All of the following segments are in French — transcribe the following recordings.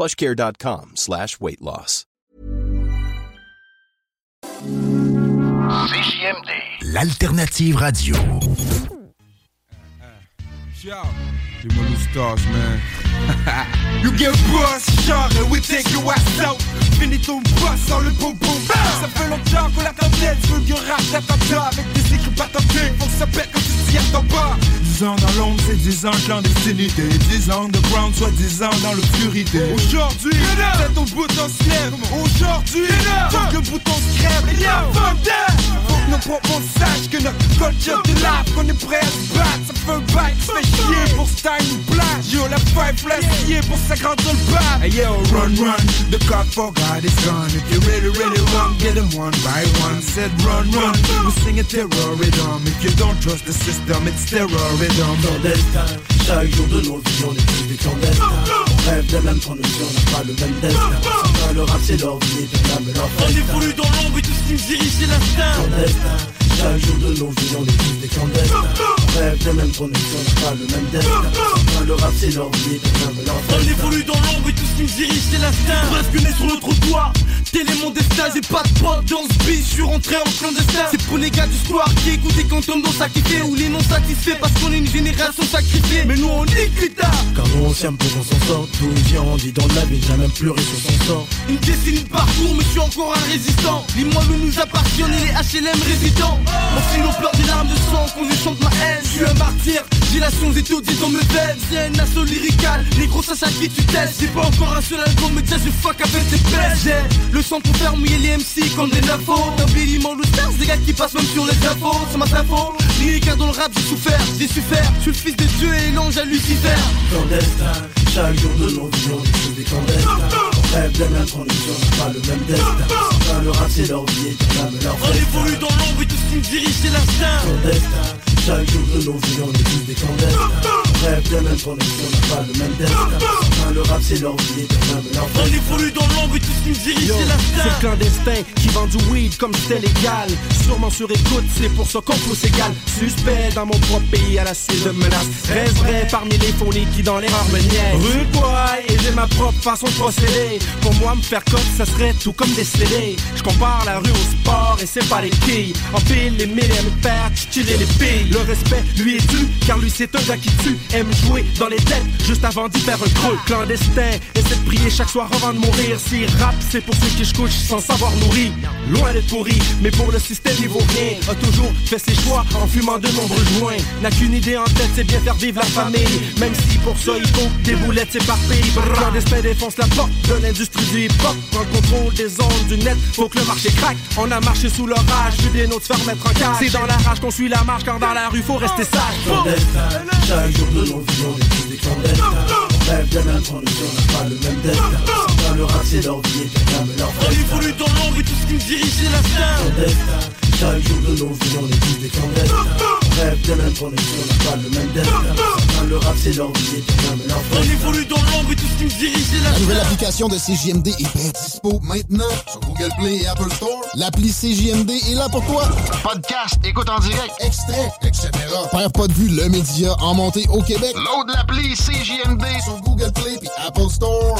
plushcare.com slash weight loss. CJMD. L'alternative radio. Yo, you my new stars, man. you get boss, genre, we take your ass out. Finis ton boss sans le boum boum. Ça fait longtemps qu'on attend tête, je veux du rap d'attentat avec des équipes patentées. Faut que ça pète comme tu t'y attends pas. 10 ans dans l'ombre, c'est 10 ans de clandestinité. 10 ans de ground, soit 10 ans dans l'obscurité. Aujourd'hui, c'est ton bouton se lève. Aujourd'hui, faut que le bouton se crève. Et y'a fuck that! Nos propos sachent que notre culture de lave, qu'on est prêt à se battre. Ça fait un bail se fait chier pour style ou blague. Yo, la pipe laisse scier pour s'agrandir le. Hey yo, run, run, the cock for God is gone. If you really, really run, get them one by one. Said run, run, we sing a terror rhythm. If you don't trust the system, it's terrorism. Clandestin, chaque jour de nos vies on est tous des clandestins rêve de même ne on n'a pas le même destin. Le rap c'est et de leur On évolue dans l'ombre et tout ce qui nous dirige c'est l'instinct chaque jour de nos vies on est tous des clandestins rêve de même qu'on ne on n'a pas le même destin. Le rap c'est leur vie On évolue dans l'ombre et tout ce qui nous dirige c'est l'instinct Presque né sur le trottoir Tel est mon destin, j'ai pas de pote dans ce je suis rentré en clandestin. C'est pour les gars du qui écoutent et quand on dans sacrifié Ou les non satisfaits parce qu'on est une génération sacrifiée. Mais nous on nique l'État Car nous on s'aime pour qu'on s'en sorte Tout vient on dit dans la vie, jamais pleurer sur son sort. Une décennie de parcours mais je suis encore un résistant. L'immeuble nous appartient et les HLM résidents Mon stylo pleure des larmes de sang quand je chante ma haine. Je suis un martyr, j'ai la sonde dit dans mes veines C'est un assaut lyrical, négro ça qui tu testes. J'ai pas encore un seul album mais déjà je fuck avec tes pèses J'ai le sang pour faire mouiller les MC comme des nafos T'as oublié l'immense stars, des gars qui passent même sur les infos. C'est ma info, lyricain dans le rap j'ai souffert, j'ai su faire Je suis le fils de Dieu et l'ange à Lucifer. Clandestin, chaque jour de nos vies on est des clandestins rêve de même condition, pas le même destin. Certains le rap c'est leur vie et tout même leur On évolue dans l'ombre et tout ce qui nous dirige c'est l'instinct chaque jour de nos vies on est tous des clandestins rêve de même condition, on n'a pas le même destin le rap c'est leur vie On évolue dans l'ombre et tout ce qui nous dirige Yo, c'est c'est le l'instinct clandestin qui vend du weed comme c'était légal. Sûrement sur écoute, c'est pour ça qu'on pousse égal. Suspect dans mon propre pays à la suite de menaces. Reste vrai parmi les fournis qui dans l'erreur me niaisent. Rude boy, et j'ai ma propre façon de procéder. Pour moi, me faire cote, ça serait tout comme des CD. Je compare la rue au sport et c'est pas les quilles. En pile, les mille aiment faire chiller les filles. Le respect lui est dû, car lui c'est un gars qui tue. Aime jouer dans les têtes juste avant d'y faire un creux. Clandestin, essaie de prier chaque soir avant de mourir. Si rap, c'est pour ceux qui je couche sans savoir nourrir. Loin d'être pourri, mais pour le système il vaut rien. A toujours fait ses choix en fumant de nombreux joints. N'a qu'une idée en tête, c'est bien faire vivre la famille. Même si pour ça il faut des boulettes s'éparpillent. Clandestin défonce la porte de l'industrie du hip-hop. Prend le contrôle des ondes du net, faut que le marché craque. On a marché sous l'orage, vu des nôtres faire mettre en cage. C'est dans la rage qu'on suit la marche, quand dans la rue faut rester sage. Chaque jour de nos vies on est tous des clandestins On rêve de même condition, on n'a pas le même destin Certains le rap c'est leur vie et leur On évolue dans l'ombre et tout ce qui nous dirige c'est l'instinct Clandestin, chaque jour de nos vies on est tous des clandestins On rêve de même condition, on n'a pas le même destin le rap c'est leur vie et tout même leur On évolue dans l'ombre et tout ce qui nous dirige c'est La nouvelle application de CJMD est bien dispo maintenant sur Google Play et Apple Store. L'appli CJMD est là pour toi. Podcast, écoute en direct, extrait, etc. Père pas de vue, le média en montée au Québec. Load l'appli CJMD sur Google Play et Apple Store.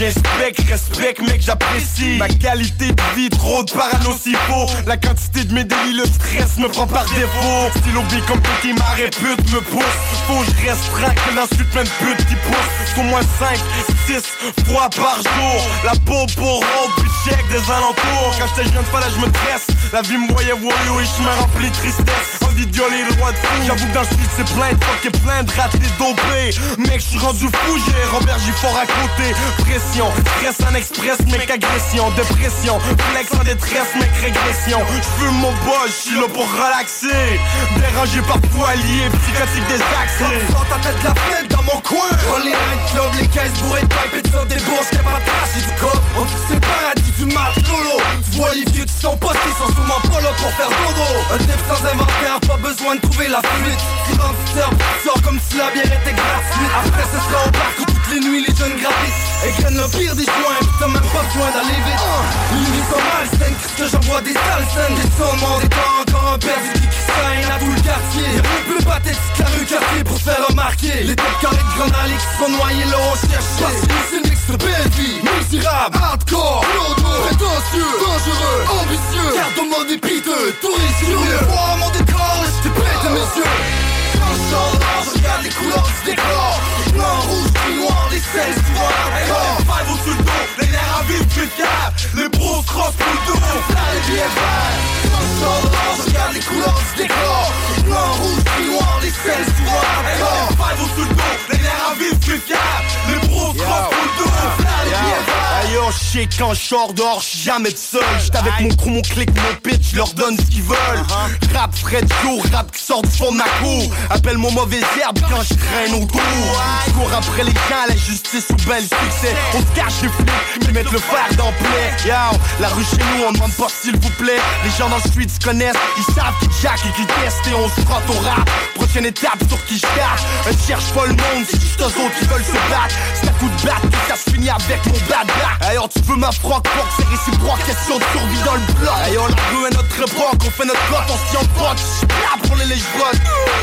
J'inspecte, respecte, mec, j'apprécie. Ma qualité de vie, trop de parano s'il faut. La quantité de mes délits, le stress me prend par défaut. Stylo B comme petit ma répute me pousse. Faut que je reste tranquille, l'insulte plein de putes qui poussent. Faut moins 5, 6 fois par jour. La peau pour road, puis check des alentours. Quand j'étais jeune, fallait je me tresse. La vie me voyait voyou et je me remplis de tristesse. Envie de violer le roi de fou. J'avoue que dans c'est plein de fuck et plein de ratés dopés. Mec, je suis rendu fou, j'ai Robert fort à côté. Pression, stress en express, mec, agression, dépression. Flex en détresse, mec, régression. J'fume mon boss, j'suis là pour relaxer. Dérangé par poilier, psychotique des accès. Sans ta tête la fête dans mon coin. On les club, les caisses bourrées de pipe et de des bourses, y'a pas de trace, du cop. On dit c'est paradis du mat, lolo. Tu vois les vieux qui sont postés, sont souvent polo pour faire dodo. Un type sans inventaire, pas besoin de trouver la fuite. Silenceur, sort comme si la bière était gratuite. Après, ce sera au parc où toutes les nuits les jeunes graphissent. Et gagnent le pire des joints, t'as même pas besoin d'aller vite. Les nuits sont malsaines, qu'est-ce que j'envoie des sales scènes. Des des temps, encore un perdu qui saigne à tout le quartier. Y'a plus pathétique la rue quartier pour faire remarquer. Les têtes carrées de grenades qui sont noyés là, on cherche. Parce que c'est une de belle vie, misérable, hardcore, lourd, prétentieux, dangereux, ambitieux, carte de mode piteux, touriste, curieux. Moi, mon décor, je t'ai prêt mes yeux. Je regarde les couleurs du décor. Blanc, rouge, noir, les scènes, tu vois encore. Five au sous le dos, Je quand je sors dehors, jamais de seul. J'suis avec mon crew, mon clic, mon pitch, leur donne ce qu'ils veulent. Rap Fred Joe, rap qui sort du fond de ma cour. Appelle mon mauvais herbe quand je traîne autour. Je cours après les gens, la justice ou belle succès. On se cache les flics qui mettent le fer dans plaie. Yo, la rue chez nous, on demande pas s'il vous plaît. Les gens dans le street se connaissent, ils savent qui jack et qui testent et on se frotte au rap. Prochaine étape sur qui je Un cherche pas le monde, c'est juste eux autres qui veulent se battre. C'est un coup de batte que ça se finit avec mon bad Ailleurs tu veux ma froc pour c'est réciproque Question de survie dans le bloc. Ailleurs la rue est notre époque On fait notre pote, on s'y emporte là pour les lèches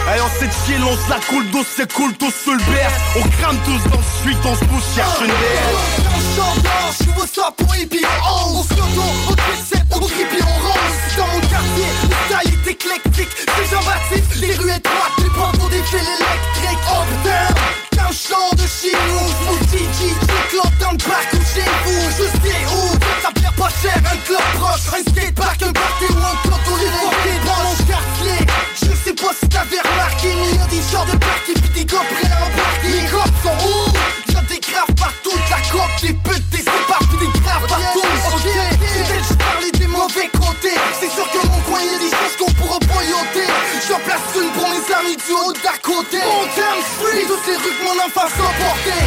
Ailleurs c'est chill, on se la coule douce C'est cool, tous sous le berce On crame tous dans le suite, on se pousse, cherche une baisse Je vous ça pour hippie On se on te on grippe on range Dans mon quartier, le style est éclectique. C'est Jean-Baptiste, les rues étroites Les portes pour des fils électriques Oh putain un chant de chez un skatepark, un party ou un où les portés dans mon quartier. Je sais pas si t'avais remarqué Mais y'a des genres de party pis des gars prêts à embarquer. Les gars sont où? Y'a des graves partout, la coque, des putes, des séparts pis des graves partout. Ok, c'est je parlais des mauvais côtés. C'est sûr que mon coin y'a des choses qu'on pourra boyoter J'en place une pour mes amis du haut d'à côté. On Street, toutes les rues que mon enfance porté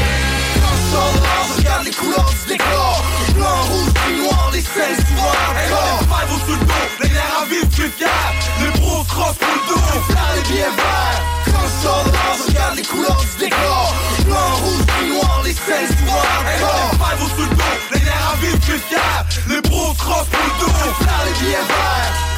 Quand je regarde les couleurs du décor. Blanc, rouge, gris, noir, les scènes souvent encore dos, les nerfs à fiable Les bros cross pour le dos, Quand je regarde les couleurs du décor. Blanc, rouge, gris, noir, les scènes souvent encore Five au sous dos, les nerfs à fiable Les bros cross pour le dos, là les billets verts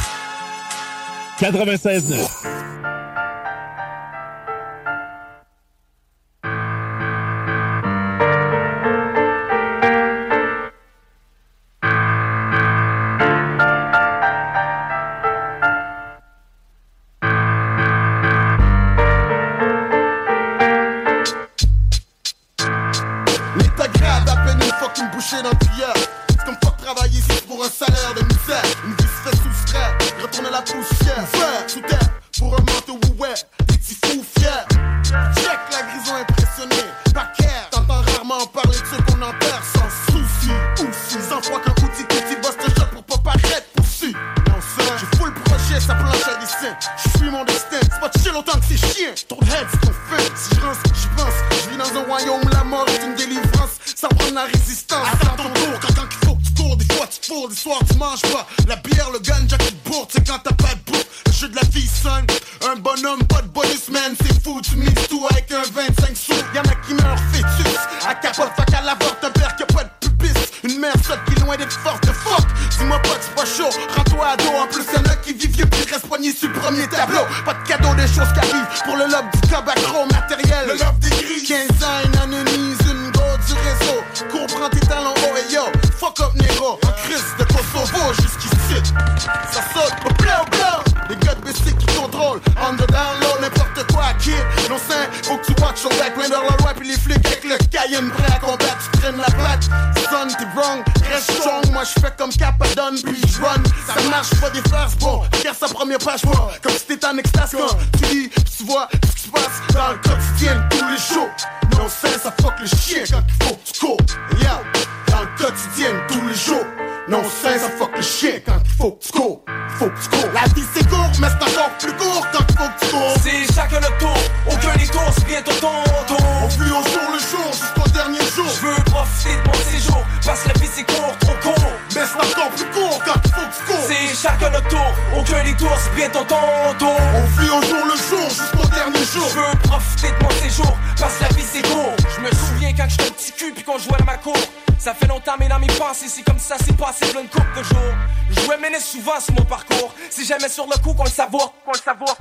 Je suis mon destin, c'est pas chill autant que c'est chien. Trop de heads qu'on fait, si je rince, j'y pense. Je vis dans un royaume la mort est une délivrance. Ça prendre la résistance. Attends ton tour, quand il faut que tu cours, des fois tu cours, des soirs tu manges pas. La bière, le ganja qui bourre, c'est quand t'as pas de bouffe. Le jeu de la vie simple, un bonhomme, pas de bonus man, c'est fou, tu mixes tout avec un 25 premier tableau. Pas de cadeau des choses qui arrivent pour le lobe du cabacro matériel. Le lobe des gris. 15 ans, une anonymise, une go du réseau. Comprends tes talents, oh et yo. Fuck up, négro. Crise de Kosovo jusqu'ici. Ça saute, au blanc, blanc. Les gars de BC qui contrôlent. On the down low, n'importe quoi, kid. Non, c'est faut que tu watch ton back. La loi, puis les flics avec le Cayenne prêt à. Traînes la patte. Son, t'es wrong. Reste strong. Moi, je fais comme Capadon, puis je run. Ça marche pas des farces, bon. Regarde sa première page, moi. Comme si t'étais en extase quand tu lis, tu vois ce qui se passe dans le quotidien tous les jours. Non, c'est ça fuck le chien quand il faut tu cours. Yeah, dans le quotidien tous les jours. Non, c'est ça fuck le chien quand il faut que tu cours. Faut que tu cours. La vie c'est court, mais c'est encore plus court quand il faut que tu cours. C'est chacun le tour, aucun détour, c'est bientôt ton tour. On fuit au jour le jour jusqu'au dernier jour. Je veux profiter de mon séjour, parce que la vie c'est court, trop court. Mais c'est encore plus court quand il faut que tu cours. C'est chacun le tour, aucun détour, c'est bientôt ton tour. On fuit au jour le jour jusqu'au dernier jour. Je veux profiter de mon séjour, parce que la vie c'est court. Je me souviens quand j'étais un petit cul puis qu'on jouait dans ma cour. Ça fait longtemps, mes pensées, c'est comme ça, c'est passé plein de couple de jours. Je jouais mener souvent sur mon parcours. Si jamais sur le coup qu'on le savoure, qu'on le savoure,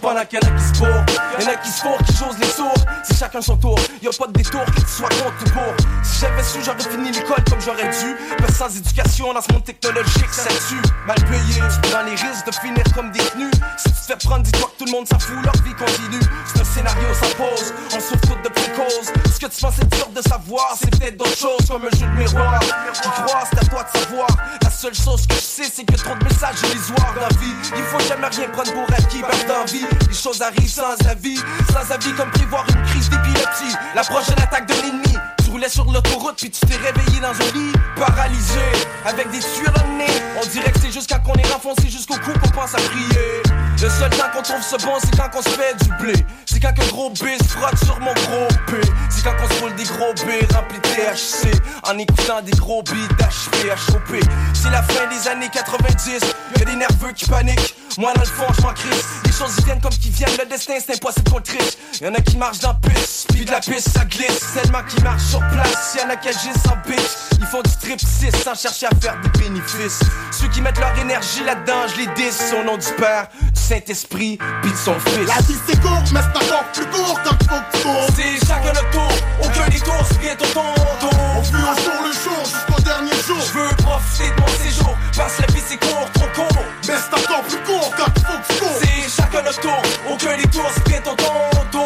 qu'on le qu'il y en a qui se courent, y'en a qui se courent, qui josent les sourds. C'est chacun son tour, y a pas de détour, que tu sois contre ou pour. Si j'avais su, j'aurais fini l'école comme j'aurais dû. Mais sans éducation dans ce monde technologique, ça tue. Mal payé, tu prends les risques de finir comme des tenus. Si tu te fais prendre, dis-toi que tout le monde s'en fout, leur vie continue. C'est un scénario sans pause, on souffre de précauses. Ce que tu penses être dur de savoir, c'est peut-être d'autres choses comme un jeu miroir. Tu crois, c'est à toi de savoir. La seule chose que je sais, c'est que trop de messages illusoires la vie. Il faut jamais rien prendre pour acquis, perdre d'envie. Les choses arrivent sans avis, sans avis comme prévoir une crise d'épilepsie. La prochaine attaque de l'ennemi. Roulais sur l'autoroute puis tu t'es réveillé dans un lit paralysé avec des tuyaux dans nez. On dirait que c'est juste quand on est renfoncé jusqu'au cou qu'on pense à prier. Le seul temps qu'on trouve ce bon, c'est quand on se fait du blé. C'est quand un gros B se frotte sur mon gros P. C'est quand on se roule des gros B remplis THC. En écoutant des gros beats d'HP, HOP. C'est la fin des années 90. Y'a des nerveux qui paniquent. Moi dans le fond, je m'en crisse. Les choses y viennent comme qui viennent. Le destin, c'est impossible qu'on triche. Y'en a qui marchent dans la piste, puis de la piste, ça glisse. Tellement qui marchent sur place. Y'en a qui agissent en bitch. Ils font du strip 6 sans chercher à faire des bénéfices. Ceux qui mettent leur énergie là-dedans, je les dis au nom du Père, du Saint-Esprit, puis de son Fils. La vie c'est court, mais c'est encore plus court quand faut que tu cours. C'est chacun le tour, aucun détour, c'est bientôt ton tour. On fuit au jour le jour jusqu'au dernier jour. Je veux profiter de mon séjour, parce que la vie c'est court, trop court. Mais c'est encore plus court quand il faut que tu. C'est chacun le tour, aucun détour, c'est bientôt ton tour.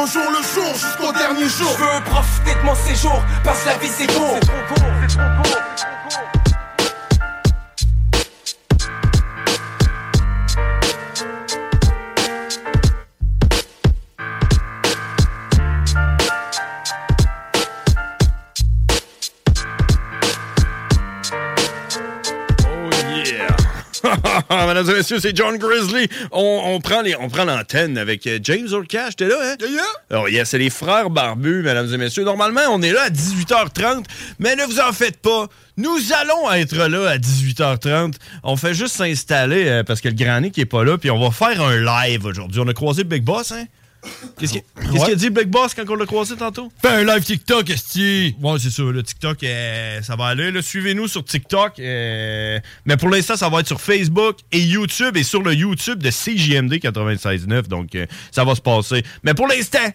Au jour le jour jusqu'au dernier jour. Je veux profiter de mon séjour, parce que la vie c'est court. C'est trop court, c'est trop court. Mesdames et messieurs, c'est John Grizzly. On, on prend les- on prend l'antenne avec euh, James Orcash. T'es là, hein? Alors, yes, c'est les frères barbus, mesdames et messieurs. Normalement, on est là à 18h30, mais ne vous en faites pas. Nous allons être là à 18h30. On fait juste s'installer euh, parce que le Grand Nick est pas là, puis on va faire un live aujourd'hui. On a croisé Big Boss, hein? Qu'est-ce qu'il a dit, Big Boss, quand on l'a croisé tantôt? Fais un live TikTok, esti! Ouais, c'est ça, le TikTok, euh, ça va aller. Suivez-nous sur TikTok. euh, mais pour l'instant, ça va être sur Facebook et YouTube et sur le YouTube de CJMD 96.9. Donc, euh, ça va se passer. Mais pour l'instant,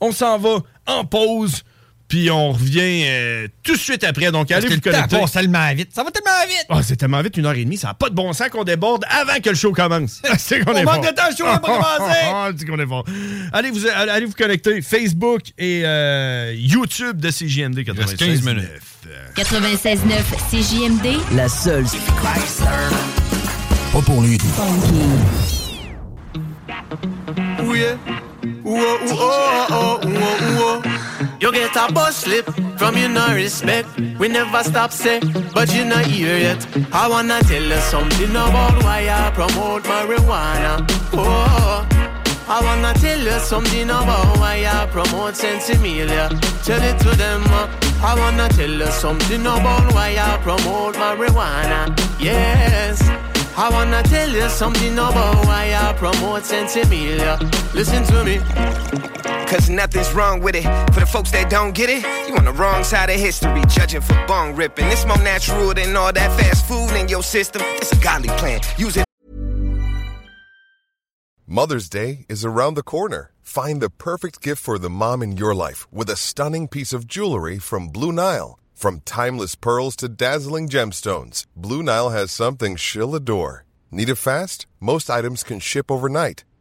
on s'en va en pause. Puis on revient euh, tout de suite après. Donc, allez Parce vous connecter. passe tellement vite. Ça va tellement vite. Ah, c'est tellement vite, une heure et demie. Ça n'a pas de bon sens qu'on déborde avant que le show commence. c'est qu'on On est manque fort. de temps, le show n'a pas commencé. C'est qu'on est fort. Allez vous, allez vous connecter. Facebook et euh, YouTube de CJMD 96. 15 minutes. 96.9 CJMD, La seule. Pas pour lui. Ooh oh, oh, oh, oh, ooh oh. You get a bus slip from you no respect. We never stop say, but you not here yet. I wanna tell you something about why I promote marijuana. Oh. I wanna tell you something about why I promote Sensimilia. Tell it to them. uh. I wanna tell you something about why I promote marijuana. Yes. I wanna tell you something about why I promote Sensimilia. Listen to me. Cause nothing's wrong with it. For the folks that don't get it, you on the wrong side of history, judging for bong ripping. It's more natural than all that fast food in your system. It's a godly plan. Use it. Mother's Day is around the corner. Find the perfect gift for the mom in your life with a stunning piece of jewelry from Blue Nile. From timeless pearls to dazzling gemstones, Blue Nile has something she'll adore. Need it fast? Most items can ship overnight.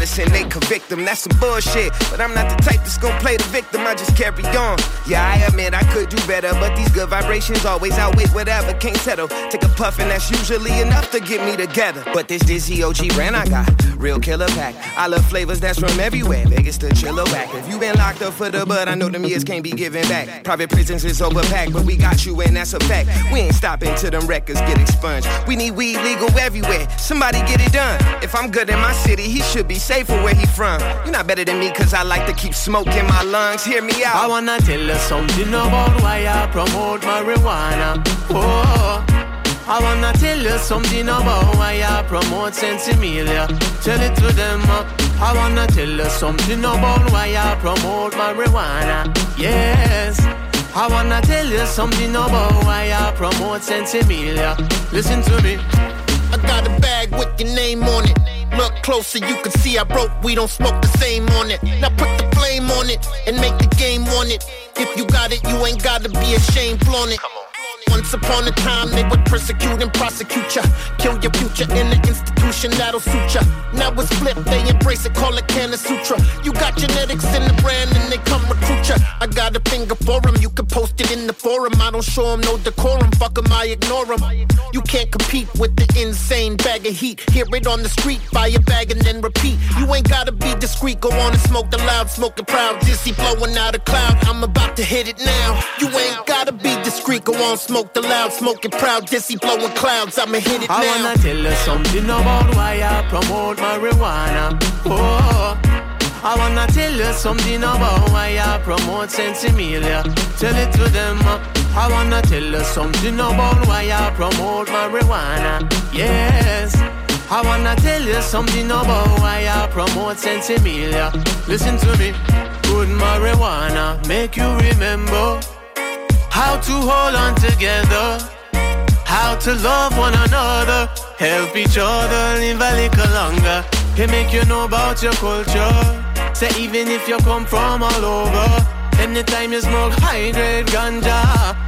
Medicine, they convict them, that's some bullshit. But I'm not the type that's gonna play the victim, I just carry on. Yeah, I admit I could do better, but these good vibrations always outweigh whatever, can't settle. Take a puff, and that's usually enough to get me together. But this Dizzy OG brand I got, real killer pack. I love flavors that's from everywhere, Vegas to Chilliwack. If you been locked up for the bud, I know them years can't be given back. Private prisons is overpacked, but we got you, and that's a fact. We ain't stopping till them records get expunged. We need weed legal everywhere, somebody get it done. If I'm good in my city, he should be safer where he from. You're not better than me, cause I like to keep smoke in my lungs. Hear me out. I wanna tell you something about why I promote marijuana. Oh, I wanna tell you something about why I promote Sensimilia. Tell it to them. uh, I wanna tell you something about why I promote marijuana. Yes. I wanna tell you something about why I promote Sensimilia. Listen to me. I got a bag with your name on it. Look closer, you can see I broke. We don't smoke the same on it. Now put the flame on it and make the game on it. If you got it, you ain't gotta be ashamed, flaunt it. Once upon a time, they would persecute and prosecute ya. Kill your future in an institution that'll suit ya. Now it's flipped, they embrace it, call it Canna Sutra. You got genetics in the brand and they come recruit ya. I got a finger for for 'em, you can post it in the forum. I don't show show 'em no decorum, fuck fuck 'em, I ignore ignore 'em. You can't compete with the insane bag of heat. Hear it on the street, buy a bag and then repeat. You ain't gotta be discreet, go on and smoke the loud, smoke it proud. Dizzy blowing out a cloud, I'm about to hit it now. You ain't gotta be discreet, go on, smoke the loud, smoke it proud. Dizzy blowing clouds, I'ma hit it I now. wanna tell you something about why I promote marijuana. Oh, I wanna tell you something about why I promote Sensimilia. Tell it to them. uh, I wanna tell you something about why I promote marijuana. Yes. I wanna tell you something about why I promote Sensimilia. Listen to me. Good marijuana make you remember how to hold on together. How to love one another, help each other live a little longer. It make you know about your culture. Say even if you come from all over, anytime you smoke high grade ganja,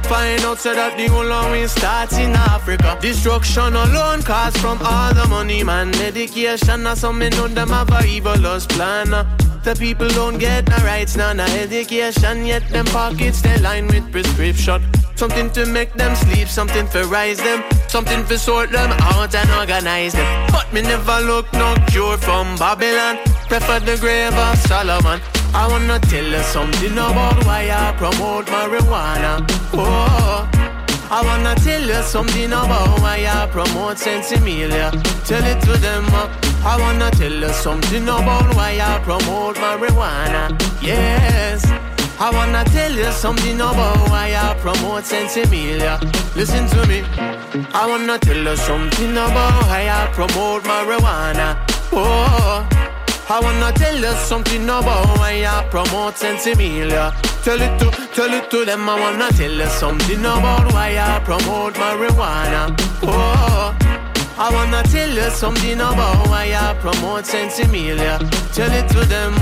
find out so that the whole starts in Africa. Destruction alone cause from all the money, man. Medication or uh, something know them have a plan. Uh. The people don't get no rights, none no education, yet them pockets they line with prescription. Something to make them sleep, something to rise them, something to sort them out and organize them. But me never look no cure from Babylon. Prefer the grave of Solomon. I wanna tell you something about why I promote marijuana. Oh, I wanna tell you something about why I promote Sensimilia. Tell it to them. uh, I wanna tell you something about why I promote marijuana. Yes. I wanna tell you something about why I promote Sensimilia. Listen to me. I wanna tell you something about why I promote marijuana. Oh, I wanna tell you something about why I promote Sensimilia. Tell it to, tell it to them. I wanna tell you something about why I promote marijuana. Oh. I wanna tell you something about why I promote Sensimilia. Tell it to them.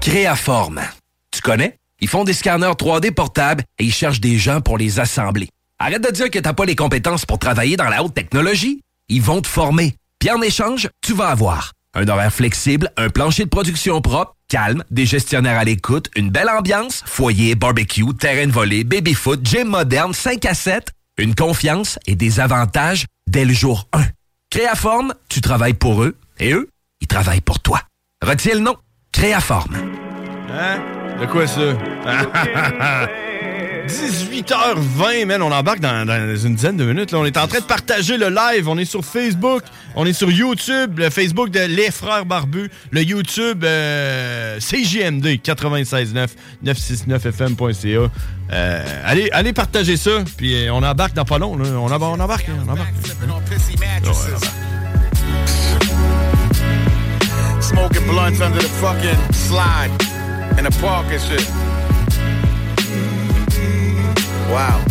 Créaforme. Tu connais? Ils font des scanners 3D portables et ils cherchent des gens pour les assembler. Arrête de dire que t'as pas les compétences pour travailler dans la haute technologie. Ils vont te former. Puis en échange, tu vas avoir un horaire flexible, un plancher de production propre, calme, des gestionnaires à l'écoute, une belle ambiance, foyer, barbecue, terrain de volée, baby-foot, gym moderne, 5 à 7, une confiance et des avantages dès le jour 1. Créaforme, tu travailles pour eux et eux, ils travaillent pour toi. Retiens le nom. Créaforme. Hein? De quoi ça? 18h20, man, on embarque dans, une dizaine de minutes. On est en train de partager le live. On est sur Facebook, on est sur YouTube, le Facebook de Les Frères Barbus, le YouTube euh, CJMD 96.9 969fm.ca. Euh, allez, allez partager ça, puis euh, on embarque dans pas long. On, embarque, on embarque. Smoking blunts under the fucking slide shit. Wow.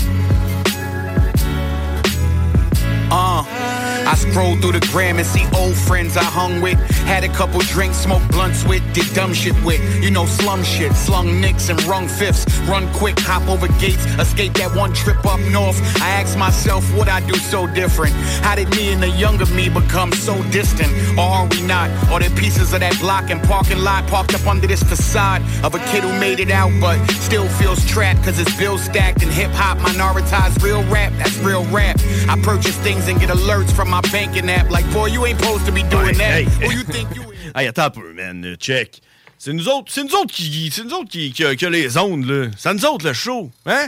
Uh, I scroll through the gram and see old friends I hung with. Had a couple drinks, smoked blunts with, did dumb shit with. You know, slum shit, slung nicks and rung fifths. Run quick, hop over gates, escape that one trip up north. I ask myself, what I do so different? How did me and the younger me become so distant? Or are we not? Or the pieces of that block and parking lot parked up under this facade of a kid who made it out but still feels trapped cause his bills stacked and hip hop minoritized real rap, that's real rap. I purchase things and get alerts from my banking app like, boy, you ain't supposed to be doing that. hey. Who you think you Hey, attends un peu, man. Check. C'est nous autres, c'est nous autres qui, c'est nous autres qui, qui, a- qui a les ondes, là. C'est nous autres le show. Hein?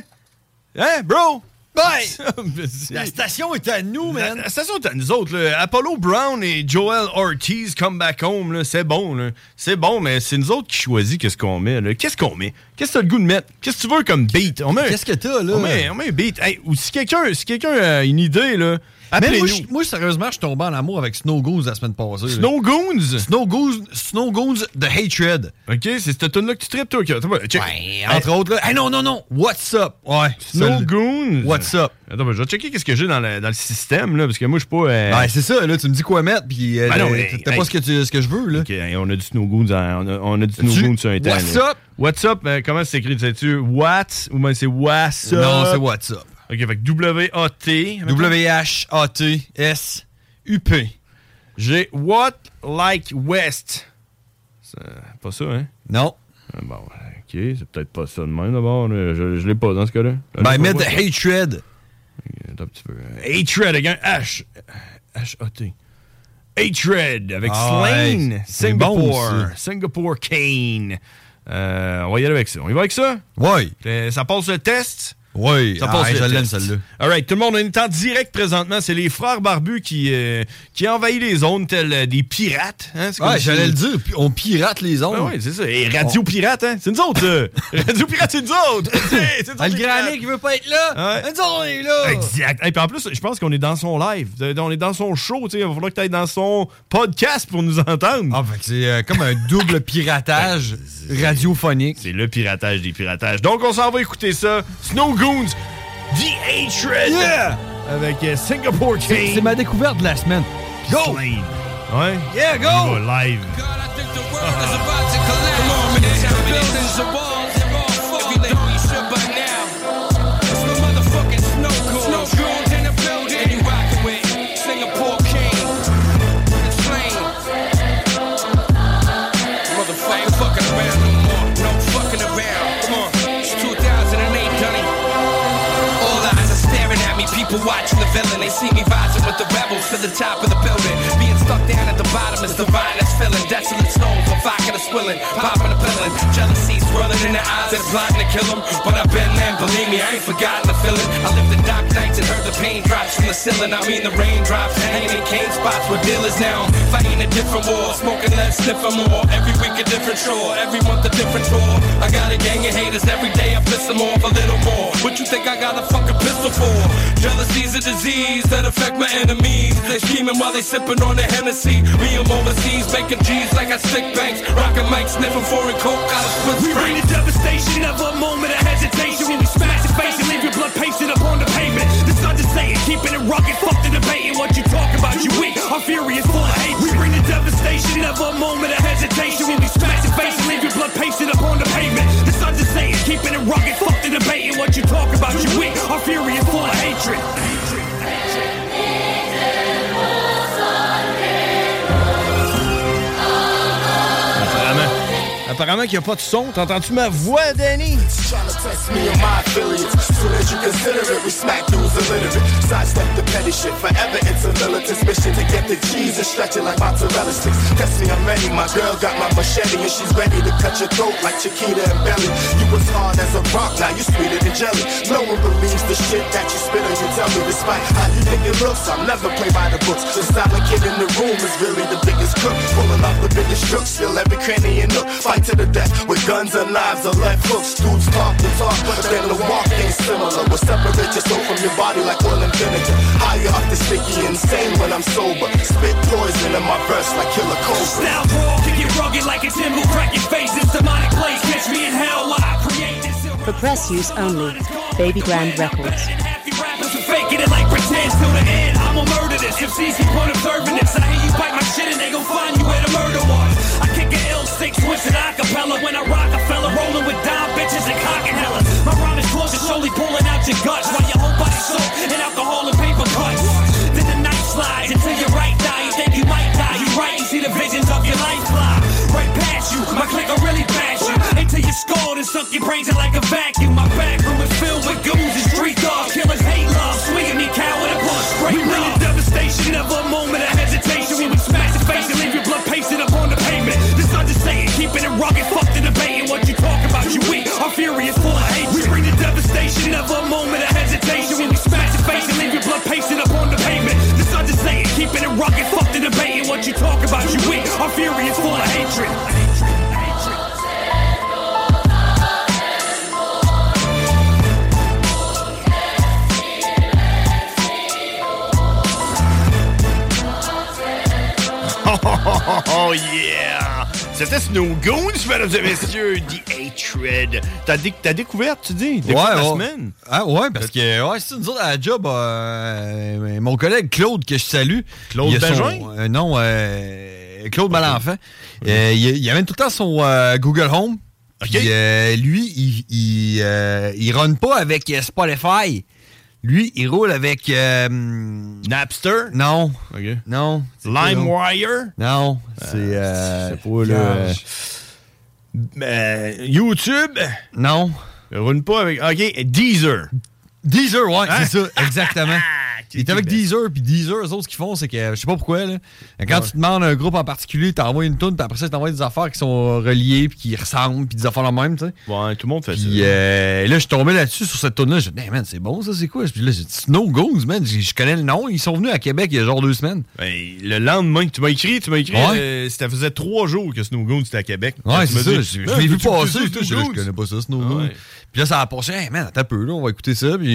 Hein, bro? La station est à nous, man. la station est à nous autres. Là. Apollo Brown et Joel Ortiz come back home. C'est bon. là. C'est bon, mais c'est nous autres qui choisissent qu'est-ce qu'on met. là. Qu'est-ce qu'on met? Qu'est-ce que t'as le goût de mettre? Qu'est-ce que tu veux comme beat? On met un- Qu'est-ce que t'as, là? On met, on met un beat. Hey, ou si quelqu'un si quelqu'un a une idée, là, appelez-nous. moi, sérieusement, je suis tombé en amour avec Snow Goons la semaine passée. Snow Goons? Snow Goons, Snow Goons The Hatred. OK, c'est cette tune là que tu tripes, toi. ok. Attends, check. Entre autres, là. Hey, non, non, non. What's up? Ouais. Snow Goons? What's up? Attends, ben, je vais checker qu'est-ce que j'ai dans le, dans le système, là, parce que moi, je suis pas... euh, Ouais, c'est ça, là, tu me dis quoi mettre, puis euh, Ben non, t'as hey. pas ce que, tu- ce que je veux, là. OK, hey, on a du Snow Goons, on a, on a du Snow Tu- Goons sur temps. What's up? What's up? euh, comment c'est écrit? Sais-tu? What? Ou bien c'est What's up? Non, c'est What's up. OK, que W-A-T. W-H-A-T-S-U-P. J'ai What Like West. C'est pas ça, hein? Non. Ah, Bon, OK, c'est peut-être pas ça de même, d'abord. Je, je l'ai pas dans ce cas-là. Ben. The Hatred. Attends un petit peu. Hatred avec un H. H-A-T. Hatred avec Ah bon, Singapore. Singapore Kane. Euh, on va y aller avec ça. On y va avec ça? Oui. ça passe le test? Oui. Ça Ah, passe le je l'aime, test. celle-là. All right, tout le monde on est en direct présentement. C'est les frères barbus qui, euh, qui envahissent les zones tels euh, des pirates. Hein? Ouais, si- j'allais le dire. On pirate les ondes. Ben oui, c'est ça. Et Radio Pirate, hein? C'est nous autres, ça. Radio Pirate, c'est nous autres. C'est- Ah, le. Nick, il veut pas être là. Ouais. Nous autres, on est là. Exact. Et puis en plus, je pense qu'on est dans son live. On est dans son show. tu sais. Il va falloir que tu ailles dans son podcast pour nous entendre. Ah, que c'est euh, comme un double piratage radiophonique. C'est le piratage des piratages. Donc, on s'en va écouter ça. Snow Goons, The Hatred. Yeah! Avec euh, Singapore C'est King. c'est ma découverte de la semaine. Go! Ouais. Yeah, go! On va live. People watching the villain, they see me rising with the rebels to the top of the building. Being stuck down at the bottom is divine, that's feeling desolate stones on vodka to swilling, popping a pillin'. Jealousy swirling in the eyes that's plotting to kill 'em. But I've been there, believe me, I ain't forgotten the feeling. I lived the dark nights and heard the pain drops from the ceiling. I mean the raindrops, hanging in cane spots with dealers now. Fighting a different war, smoking less, sniffing more. Every week a different chore, every month a different tour. I got a gang of haters every day, I piss them off a little more. What you think I got a fucking pistol for? Jealousy's a disease that affect my enemies. They scheming while they sipping on the Hennessy. Me, I'm overseas, making G's like I stick banks. Rockin' mic, sniffing foreign coke out of Swiss We bring the devastation of a moment of hesitation when we smash your face and leave your blood pasted upon the pavement. Just saying, keeping it rugged, fuck the debating what you talk about. You weak, fury is full of hate. We bring the devastation of a moment of hesitation when we smash your face and leave your blood pasted upon the pavement. Just saying, keeping it rugged, fuck the debating what you talk about. You weak, our fury is full of hatred. Apparemment, qu'il n'y a pas de son. T'entends-tu ma voix, Danny? Me affiliates. Soon as you consider it, we smack dudes illiterate. Sidestep the petty shit, forever it's a militant's mission to get the cheese and stretch it like mozzarella sticks. Test me, I'm ready. My girl got my machete and she's ready to cut your throat like Chiquita and Belly. You was hard as a rock, now you sweeter than jelly. No one believes the shit that you spit on your telly. Despite how you think it looks, I'll never play by the books. The silent kid in the room is really the biggest crook. Pulling off the biggest crooks, fill every cranny and nook. Fight to the death with guns and knives or left hooks. Dudes talk the talk, but then the walk ain't similar. We'll separate your soul from your body like oil and vinegar. Higher up the sticky, insane when I'm sober. Spit poison in my verse like killer cobra. Style brawl, kick it rugged like a timber, crack your face. It's demonic place. Catch me in hell while I create this. For press use only. Baby Grand Records. Rappers faking it like pretend till the end. I'ma murder this. MCs keep on observing this. I hear you bite my shit and they gon' find you where the murder was. Six switching acapella when I rock a fella rolling with dime bitches and cock and hella. My rhyme is close to slowly pulling out your guts while your whole body soaked in alcohol and paper cuts. Then the night slides until your right thigh. You think you might die. You right. You see the visions of your life fly right past you. My click will really bash you until you're scored and sunk your brains in like a vacuum. My back about. You is full of hatred. Oh yeah! C'était Snow Goons, mesdames et messieurs, The Hatred. T'as dé- t'as découvert, tu dis? Ouais, la ouais. semaine? Ah ouais, parce que ouais, c'est nous autres à la job, euh, mon collègue Claude que je salue. Claude Bengin? euh, non, euh, Claude Malenfant. Euh, il, il amène tout le temps son euh, Google Home. Puis euh, lui, il, il, euh, il run pas avec euh, Spotify. Lui, il roule avec euh, Napster? Non. Non. LimeWire? Non. C'est euh, c'est pas, là, euh, YouTube? Non. Roule pas avec. OK, Deezer. Deezer, ouais, Hein? c'est ça, exactement. Il est avec Deezer, puis Deezer, eux autres, ce qu'ils font, c'est que, je sais pas pourquoi, là, quand tu demandes un groupe en particulier, t'envoies une tune, puis après ça, t'envoies des affaires qui sont reliées, puis qui ressemblent, puis des affaires la même, tu sais. Ouais, tout le monde fait ça. euh, là, je suis tombé là-dessus, sur cette tune-là, j'ai dit, hey, man, c'est bon, ça, c'est quoi? Puis là, j'ai dit, Snow Goons, man, je je connais le nom, ils sont venus à Québec il y a genre deux semaines. Ben, le lendemain, tu m'as écrit, tu m'as écrit, Ouais. euh, ça faisait trois jours que Snow Goons était à Québec. Ouais, c'est ça. dit, Je, je l'ai vu passer. Je je connais pas ça, Snow Ah ouais. Puis là, ça a passé. Hey, man, attends un peu, là, on va écouter ça. Puis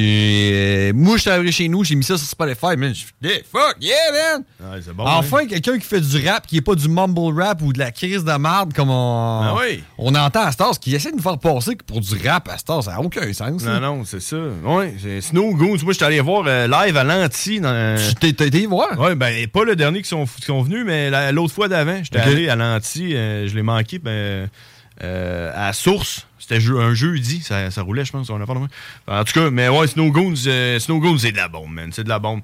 euh, moi, je suis arrivé chez nous, j'ai mis ça sur Spotify. Man, je suis fuck, yeah, man! Ouais, c'est bon, enfin, quelqu'un qui fait du rap, qui est pas du mumble rap ou de la crise de merde comme on, Ah oui. on entend à Stars, qui essaie de nous faire passer que pour du rap à Stars, ça n'a aucun sens. Non, non, c'est ça. Ouais, c'est Snow Goons. Moi, j'étais allé voir euh, live à Lanty. Dans... Tu t'es allé voir? Ouais, ben, pas le dernier qui sont, qui sont venus, mais la- l'autre fois d'avant. J'étais Ok. allé à Lanty. euh, je l'ai manqué, ben, euh, à Source. C'était jeu- un jeudi. Ça, ça roulait, je pense. On a. En tout cas, mais ouais, Snow Goons, euh, Snow c'est de la bombe, man. C'est de la bombe.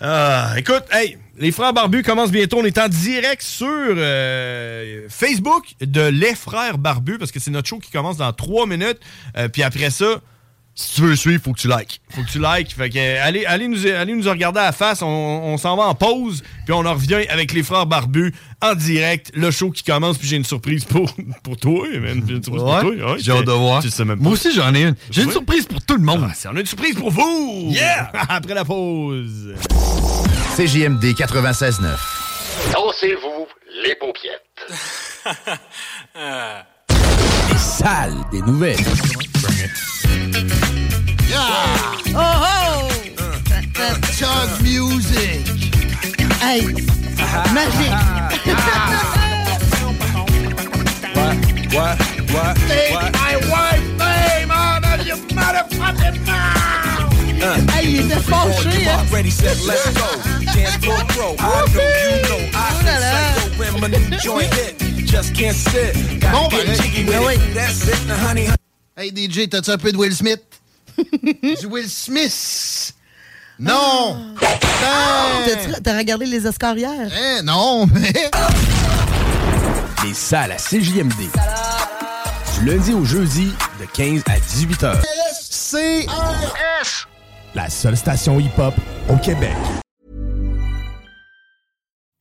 Ah, écoute, hey, les frères barbus commencent bientôt. On est en direct sur euh, Facebook de Les Frères Barbus parce que c'est notre show qui commence dans trois minutes. Puis après ça, si tu veux le suivre, faut que tu likes. Faut que tu likes. Fait que, euh, allez, allez, nous, allez nous regarder à la face. On, on s'en va en pause. Puis on en revient avec les frères barbus en direct. Le show qui commence. Puis j'ai une surprise pour, pour toi, man. J'ai une surprise Ouais, pour toi. Ouais, j'ai hâte de voir. tu sais même Moi pas. aussi, j'en ai une. J'ai une surprise pour tout le monde. Ah, c'est- on a une surprise pour vous! Yeah! Après la pause. CJMD 96.9. Dansez-vous les paupiètes. Les salles des nouvelles. Oh oh! Chug music! Hey! Magique! Ouais, ouais, Take my wife name out of your motherfucking mouth! Hey, il était fâché, hein? Ready, set, let's go. Floor pro. I know you know. I feel psycho when my new joint hit. Just can't sit. Bon, pareil. Ben oui. Hey DJ, t'as-tu un peu de Will Smith? du Will Smith! Non! T'as- T'as regardé les Oscars hier? Eh, non, mais. Les salles à CJMD. du lundi au jeudi de 15 à 18 heures. C-R-S. La seule station hip-hop au Québec.